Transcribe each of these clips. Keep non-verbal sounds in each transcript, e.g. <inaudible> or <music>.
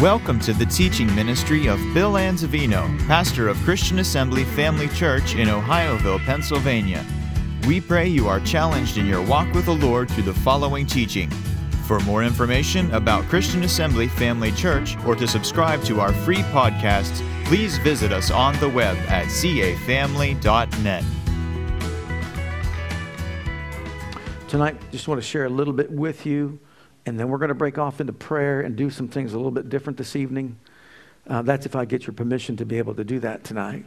Welcome to the teaching ministry of Bill Anzavino, pastor of Christian Assembly Family Church in Ohioville, Pennsylvania. We pray you are challenged in your walk with the Lord through the following teaching. For more information about Christian Assembly Family Church or to subscribe to our free podcasts, please visit us on the web at cafamily.net. Tonight, just want to share a little bit with you and then we're going to break off into prayer and do some things a little bit different this evening. Uh, that's if I get your permission to be able to do that tonight.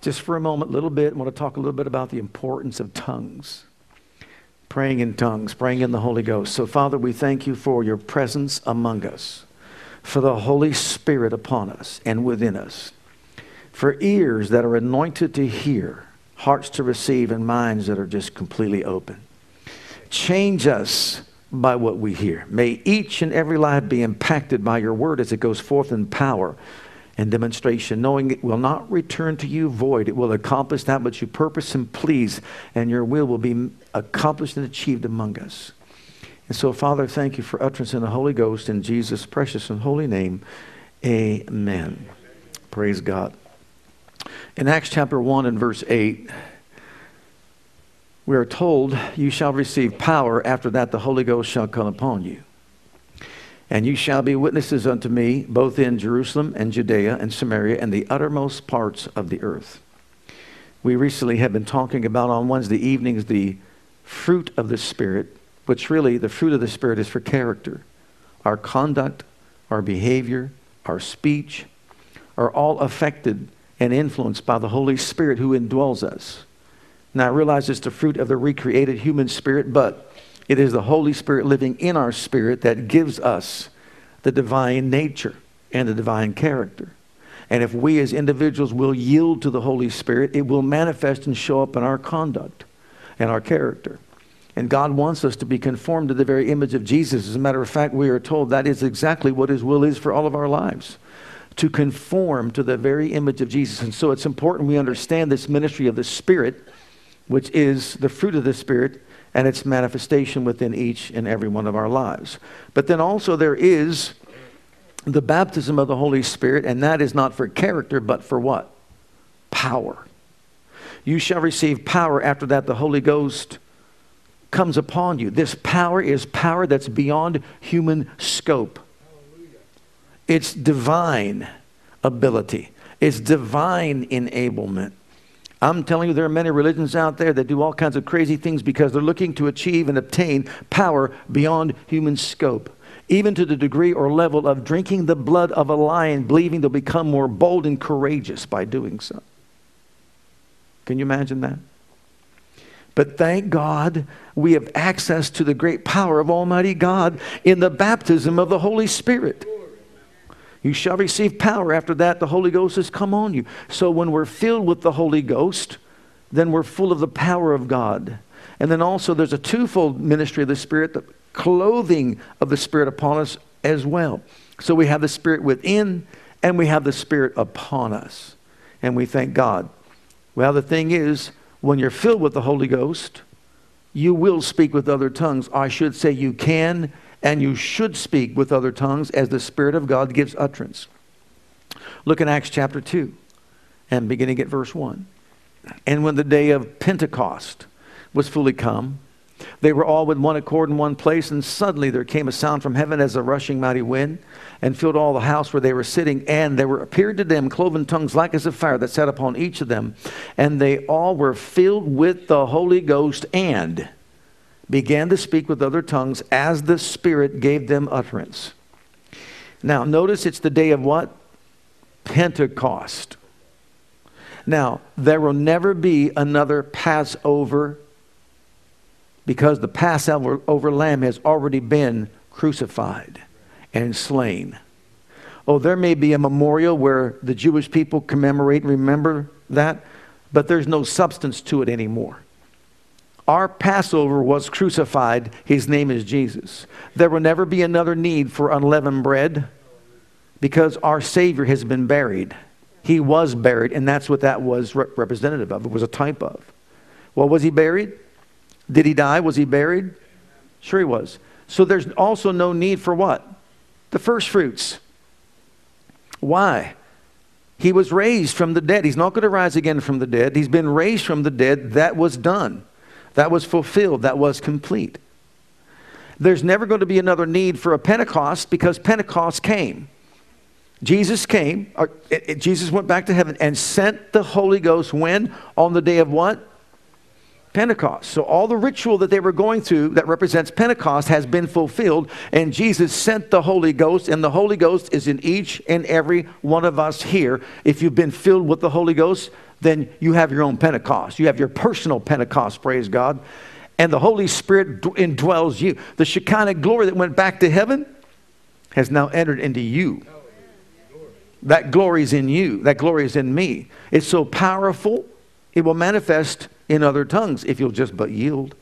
Just for a moment, a little bit, I want to talk a little bit about the importance of tongues. Praying in tongues, praying in the Holy Ghost. So, Father, we thank you for your presence among us, for the Holy Spirit upon us and within us, for ears that are anointed to hear hearts to receive, and minds that are just completely open. Change us by what we hear. May each and every life be impacted by your word as it goes forth in power and demonstration, knowing it will not return to you void. It will accomplish that which you purpose and please, and your will will be accomplished and achieved among us. And so, Father, thank you for utterance in the Holy Ghost in Jesus' precious and holy name. Amen. Praise God. In Acts chapter 1 and verse 8, we are told, You shall receive power. After that, the Holy Ghost shall come upon you. And you shall be witnesses unto me, both in Jerusalem and Judea and Samaria and the uttermost parts of the earth. We recently have been talking about on Wednesday evenings the fruit of the Spirit, which really the fruit of the Spirit is for character. Our conduct, our behavior, our speech are all affected and influenced by the Holy Spirit who indwells us. Now, I realize it's the fruit of the recreated human spirit, but it is the Holy Spirit living in our spirit that gives us the divine nature and the divine character. And if we as individuals will yield to the Holy Spirit, it will manifest and show up in our conduct and our character. And God wants us to be conformed to the very image of Jesus. As a matter of fact, we are told that is exactly what His will is for all of our lives to conform to the very image of Jesus. And so it's important we understand this ministry of the Spirit, which is the fruit of the Spirit and its manifestation within each and every one of our lives. But then also there is the baptism of the Holy Spirit, and that is not for character, but for what? Power. You shall receive power after that the Holy Ghost comes upon you. This power is power that's beyond human scope. It's divine ability, it's divine enablement. I'm telling you, there are many religions out there that do all kinds of crazy things because they're looking to achieve and obtain power beyond human scope, even to the degree or level of drinking the blood of a lion, believing they'll become more bold and courageous by doing so. Can you imagine that? But thank God we have access to the great power of Almighty God in the baptism of the Holy Spirit. You shall receive power. After that, the Holy Ghost has come on you. So when we're filled with the Holy Ghost, then we're full of the power of God. And then also, there's a twofold ministry of the Spirit, the clothing of the Spirit upon us as well. So we have the Spirit within, and we have the Spirit upon us. And we thank God. Well, the thing is, when you're filled with the Holy Ghost, you will speak with other tongues. I should say you can and you should speak with other tongues as the Spirit of God gives utterance. Look in Acts chapter 2 and beginning at verse 1. And when the day of Pentecost was fully come, they were all with one accord in one place, and suddenly there came a sound from heaven as a rushing mighty wind, and filled all the house where they were sitting. And there were appeared to them cloven tongues like as of fire that sat upon each of them, and they all were filled with the Holy Ghost and began to speak with other tongues as the Spirit gave them utterance. Now, notice it's the day of what? Pentecost. Now, there will never be another Passover because the Passover lamb has already been crucified and slain. Oh, there may be a memorial where the Jewish people commemorate and remember that, but there's no substance to it anymore. Our Passover was crucified. His name is Jesus. There will never be another need for unleavened bread because our Savior has been buried. He was buried, and that's what that was re- representative of. It was a type of. Well, was he buried? Did he die? Was he buried? Sure, he was. So there's also no need for what? The first fruits. Why? He was raised from the dead. He's not going to rise again from the dead. He's been raised from the dead. That was done. That was fulfilled. That was complete. There's never going to be another need for a Pentecost because Pentecost came. Jesus came, or, it, it, Jesus went back to heaven and sent the Holy Ghost when? On the day of what? Pentecost. So all the ritual that they were going through that represents Pentecost has been fulfilled, and Jesus sent the Holy Ghost, and the Holy Ghost is in each and every one of us here. If you've been filled with the Holy Ghost, then you have your own Pentecost. You have your personal Pentecost, praise God. And the Holy Spirit indwells you. The Shekinah glory that went back to heaven has now entered into you. That glory is in you. That glory is in me. It's so powerful, it will manifest in other tongues if you'll just but yield.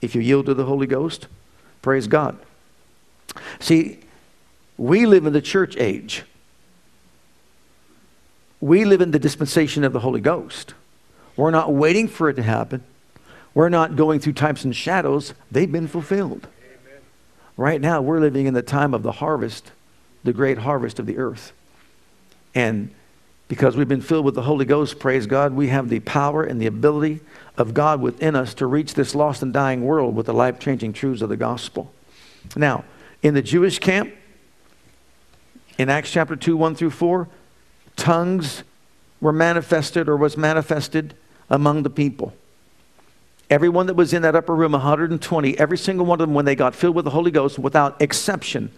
If you yield to the Holy Ghost, praise God. See, we live in the church age. We live in the dispensation of the Holy Ghost. We're not waiting for it to happen. We're not going through types and shadows. They've been fulfilled. Amen. Right now, we're living in the time of the harvest, the great harvest of the earth. And because we've been filled with the Holy Ghost, praise God, we have the power and the ability of God within us to reach this lost and dying world with the life changing truths of the gospel. Now, in the Jewish camp, in Acts chapter 2, 1 through 4, tongues were manifested or was manifested among the people. Everyone that was in that upper room, 120, every single one of them, when they got filled with the Holy Ghost, without exception,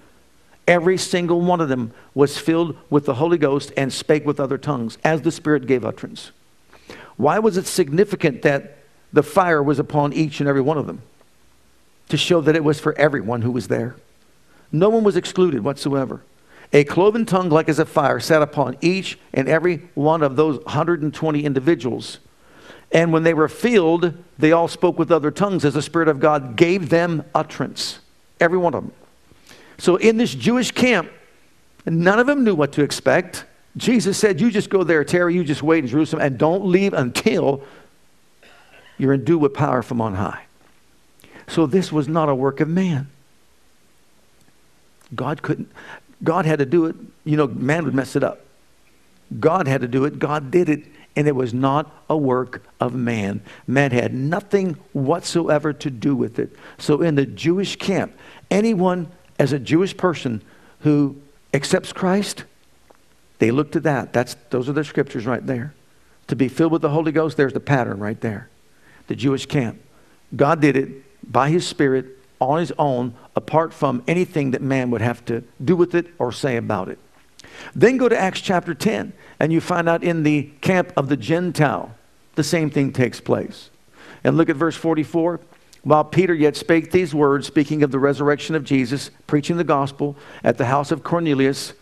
Every single one of them was filled with the Holy Ghost and spake with other tongues as the Spirit gave utterance. Why was it significant that the fire was upon each and every one of them? To show that it was for everyone who was there. No one was excluded whatsoever. A cloven tongue like as a fire sat upon each and every one of those 120 individuals. And when they were filled, they all spoke with other tongues as the Spirit of God gave them utterance. Every one of them. So in this Jewish camp, none of them knew what to expect. Jesus said, You just go there, tarry, you just wait in Jerusalem and don't leave until you're endued with power from on high. So this was not a work of man. God couldn't, God had to do it. You know, man would mess it up. God had to do it. God did it. And it was not a work of man. Man had nothing whatsoever to do with it. So in the Jewish camp, anyone as a Jewish person who accepts Christ, they look to that. That's, those are the scriptures right there. To be filled with the Holy Ghost, there's the pattern right there. The Jewish camp. God did it by His Spirit on His own, apart from anything that man would have to do with it or say about it. Then go to Acts chapter 10, and you find out in the camp of the Gentile, the same thing takes place. And look at verse 44. While Peter yet spake these words, speaking of the resurrection of Jesus, preaching the gospel at the house of Cornelius,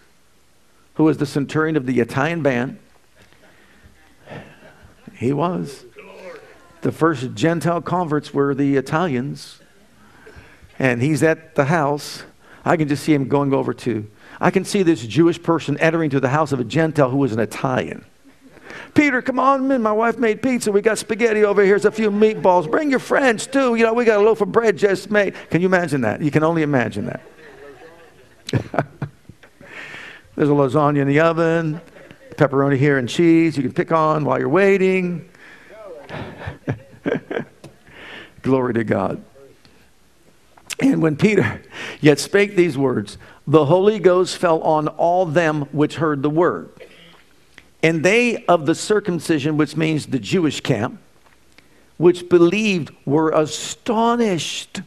who was the centurion of the Italian band, he was. The first Gentile converts were the Italians. And he's at the house. I can just see him going over to. I can see this Jewish person entering to the house of a Gentile who was an Italian. Peter, come on, man. My wife made pizza. We got spaghetti over here. Here's a few meatballs. Bring your friends too. You know, we got a loaf of bread just made. Can you imagine that? You can only imagine that. <laughs> There's a lasagna in the oven, pepperoni here and cheese you can pick on while you're waiting. <laughs> Glory to God. And when Peter yet spake these words, the Holy Ghost fell on all them which heard the word. And they of the circumcision, which means the Jewish camp, which believed, were astonished,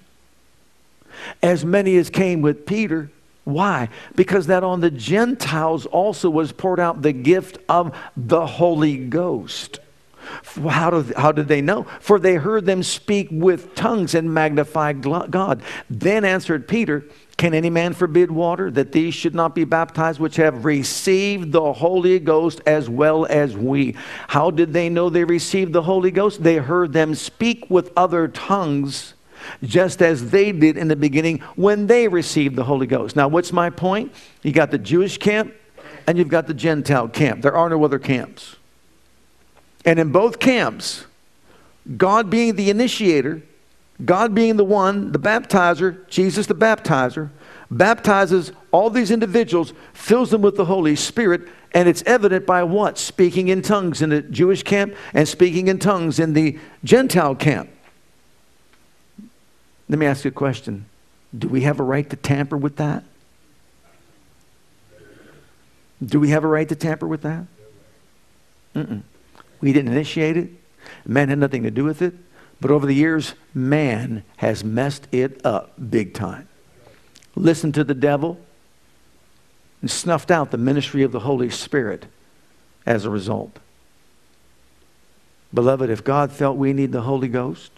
as many as came with Peter. Why? Because that on the Gentiles also was poured out the gift of the Holy Ghost. How, do, how did they know? For they heard them speak with tongues and magnify God. Then answered Peter, can any man forbid water that these should not be baptized which have received the Holy Ghost as well as we? How did they know they received the Holy Ghost? They heard them speak with other tongues just as they did in the beginning when they received the Holy Ghost. Now, what's my point? You got the Jewish camp and you've got the Gentile camp. There are no other camps. And in both camps, God being the initiator, God being the one, the baptizer, Jesus the baptizer, baptizes all these individuals, fills them with the Holy Spirit, and it's evident by what? Speaking in tongues in the Jewish camp and speaking in tongues in the Gentile camp. Let me ask you a question Do we have a right to tamper with that? Do we have a right to tamper with that? Mm-mm. We didn't initiate it. Man had nothing to do with it. But over the years, man has messed it up big time. Listened to the devil and snuffed out the ministry of the Holy Spirit as a result. Beloved, if God felt we need the Holy Ghost,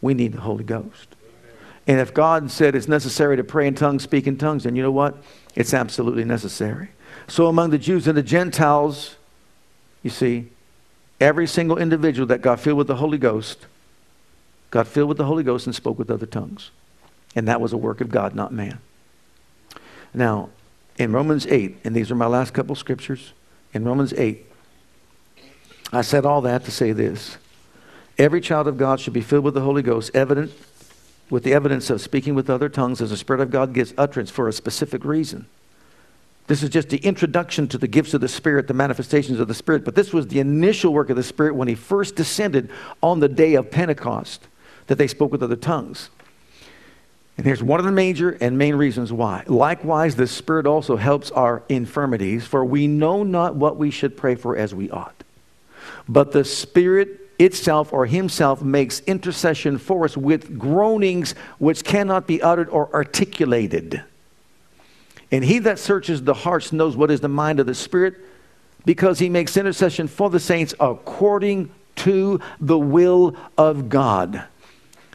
we need the Holy Ghost. And if God said it's necessary to pray in tongues, speak in tongues, then you know what? It's absolutely necessary. So among the Jews and the Gentiles, you see, every single individual that got filled with the Holy Ghost got filled with the Holy Ghost and spoke with other tongues. And that was a work of God, not man. Now, in Romans 8, and these are my last couple scriptures, in Romans 8, I said all that to say this. Every child of God should be filled with the Holy Ghost, evident with the evidence of speaking with other tongues as the Spirit of God gives utterance for a specific reason. This is just the introduction to the gifts of the Spirit, the manifestations of the Spirit. But this was the initial work of the Spirit when He first descended on the day of Pentecost, that they spoke with other tongues. And here's one of the major and main reasons why. Likewise, the Spirit also helps our infirmities, for we know not what we should pray for as we ought. But the Spirit itself or Himself makes intercession for us with groanings which cannot be uttered or articulated. And he that searches the hearts knows what is the mind of the Spirit because he makes intercession for the saints according to the will of God.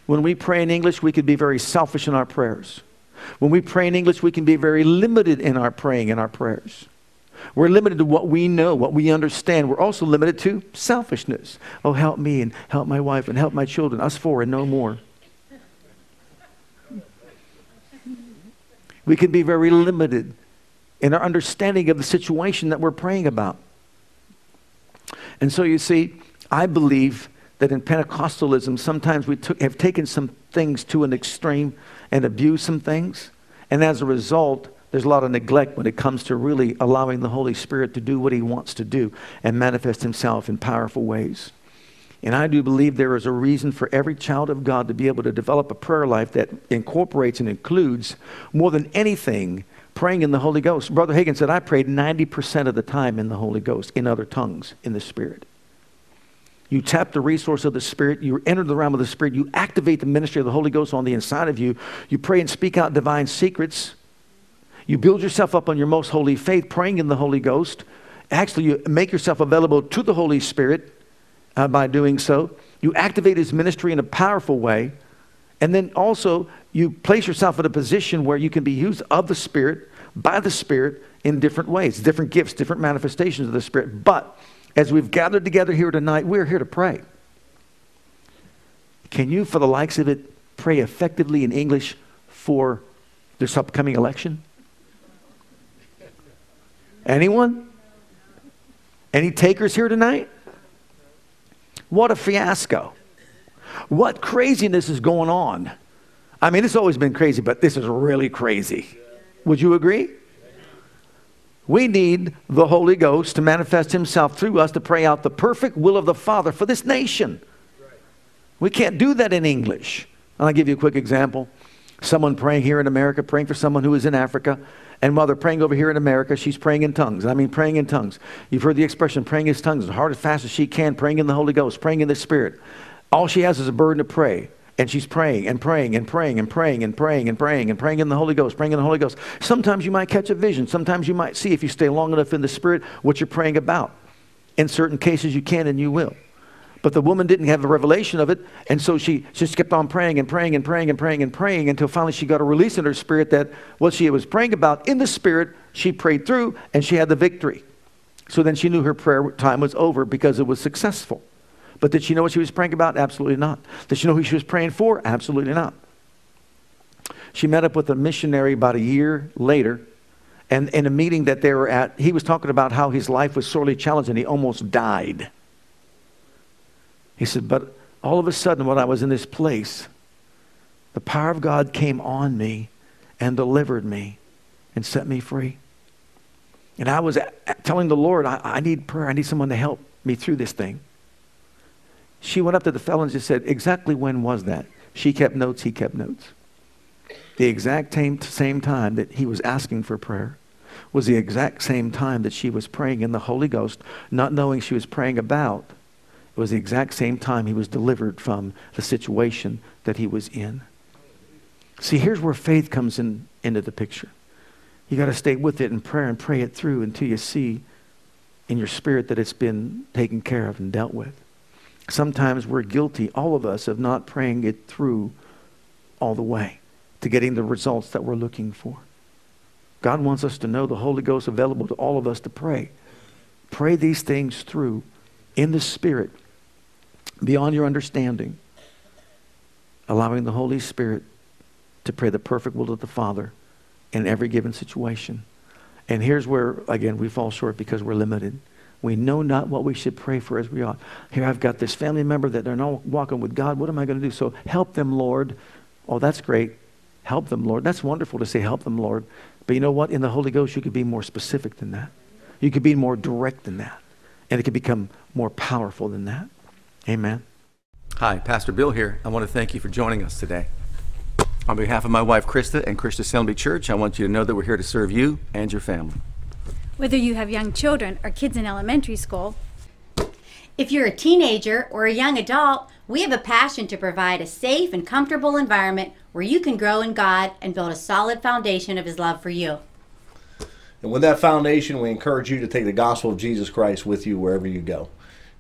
When we pray in English, we can be very selfish in our prayers. When we pray in English, we can be very limited in our praying and our prayers. We're limited to what we know, what we understand. We're also limited to selfishness. Oh, help me and help my wife and help my children, us four and no more. We can be very limited in our understanding of the situation that we're praying about. And so you see, I believe that in Pentecostalism, sometimes we took, have taken some things to an extreme and abused some things. And as a result, there's a lot of neglect when it comes to really allowing the Holy Spirit to do what He wants to do and manifest Himself in powerful ways. And I do believe there is a reason for every child of God to be able to develop a prayer life that incorporates and includes more than anything praying in the Holy Ghost. Brother Hagin said, I prayed 90% of the time in the Holy Ghost, in other tongues, in the Spirit. You tap the resource of the Spirit. You enter the realm of the Spirit. You activate the ministry of the Holy Ghost on the inside of you. You pray and speak out divine secrets. You build yourself up on your most holy faith, praying in the Holy Ghost. Actually, you make yourself available to the Holy Spirit uh, by doing so. You activate his ministry in a powerful way. And then also, you place yourself in a position where you can be used of the Spirit, by the Spirit, in different ways, different gifts, different manifestations of the Spirit. But as we've gathered together here tonight, we're here to pray. Can you, for the likes of it, pray effectively in English for this upcoming election? Anyone? Any takers here tonight? What a fiasco. What craziness is going on? I mean, it's always been crazy, but this is really crazy. Would you agree? We need the Holy Ghost to manifest Himself through us to pray out the perfect will of the Father for this nation. We can't do that in English. I'll give you a quick example. Someone praying here in America, praying for someone who is in Africa, and while they're praying over here in America, she's praying in tongues. I mean, praying in tongues. You've heard the expression, praying in tongues, as hard as fast as she can, praying in the Holy Ghost, praying in the Spirit. All she has is a burden to pray. And she's praying and praying and praying and praying and praying and praying and praying in the Holy Ghost, praying in the Holy Ghost. Sometimes you might catch a vision. Sometimes you might see, if you stay long enough in the Spirit, what you're praying about. In certain cases, you can and you will. But the woman didn't have the revelation of it, and so she just kept on praying and praying and praying and praying and praying until finally she got a release in her spirit that what she was praying about in the spirit, she prayed through and she had the victory. So then she knew her prayer time was over because it was successful. But did she know what she was praying about? Absolutely not. Did she know who she was praying for? Absolutely not. She met up with a missionary about a year later, and in a meeting that they were at, he was talking about how his life was sorely challenged and he almost died. He said, But all of a sudden, when I was in this place, the power of God came on me and delivered me and set me free. And I was telling the Lord, I, I need prayer. I need someone to help me through this thing. She went up to the fellow and just said, Exactly when was that? She kept notes, he kept notes. The exact same, same time that he was asking for prayer was the exact same time that she was praying in the Holy Ghost, not knowing she was praying about. It was the exact same time he was delivered from the situation that he was in. See, here's where faith comes in, into the picture. You got to stay with it in prayer and pray it through until you see in your spirit that it's been taken care of and dealt with. Sometimes we're guilty, all of us, of not praying it through all the way to getting the results that we're looking for. God wants us to know the Holy Ghost available to all of us to pray. Pray these things through in the Spirit, beyond your understanding, allowing the Holy Spirit to pray the perfect will of the Father in every given situation. And here's where, again, we fall short because we're limited. We know not what we should pray for as we ought. Here, I've got this family member that they're not walking with God. What am I going to do? So help them, Lord. Oh, that's great. Help them, Lord. That's wonderful to say, help them, Lord. But you know what? In the Holy Ghost, you could be more specific than that. You could be more direct than that. And it could become more powerful than that. Amen. Hi, Pastor Bill here. I want to thank you for joining us today. On behalf of my wife, Krista, and Christian Assembly Church, I want you to know that we're here to serve you and your family. Whether you have young children or kids in elementary school, if you're a teenager or a young adult, we have a passion to provide a safe and comfortable environment where you can grow in God and build a solid foundation of His love for you. And with that foundation, we encourage you to take the gospel of Jesus Christ with you wherever you go.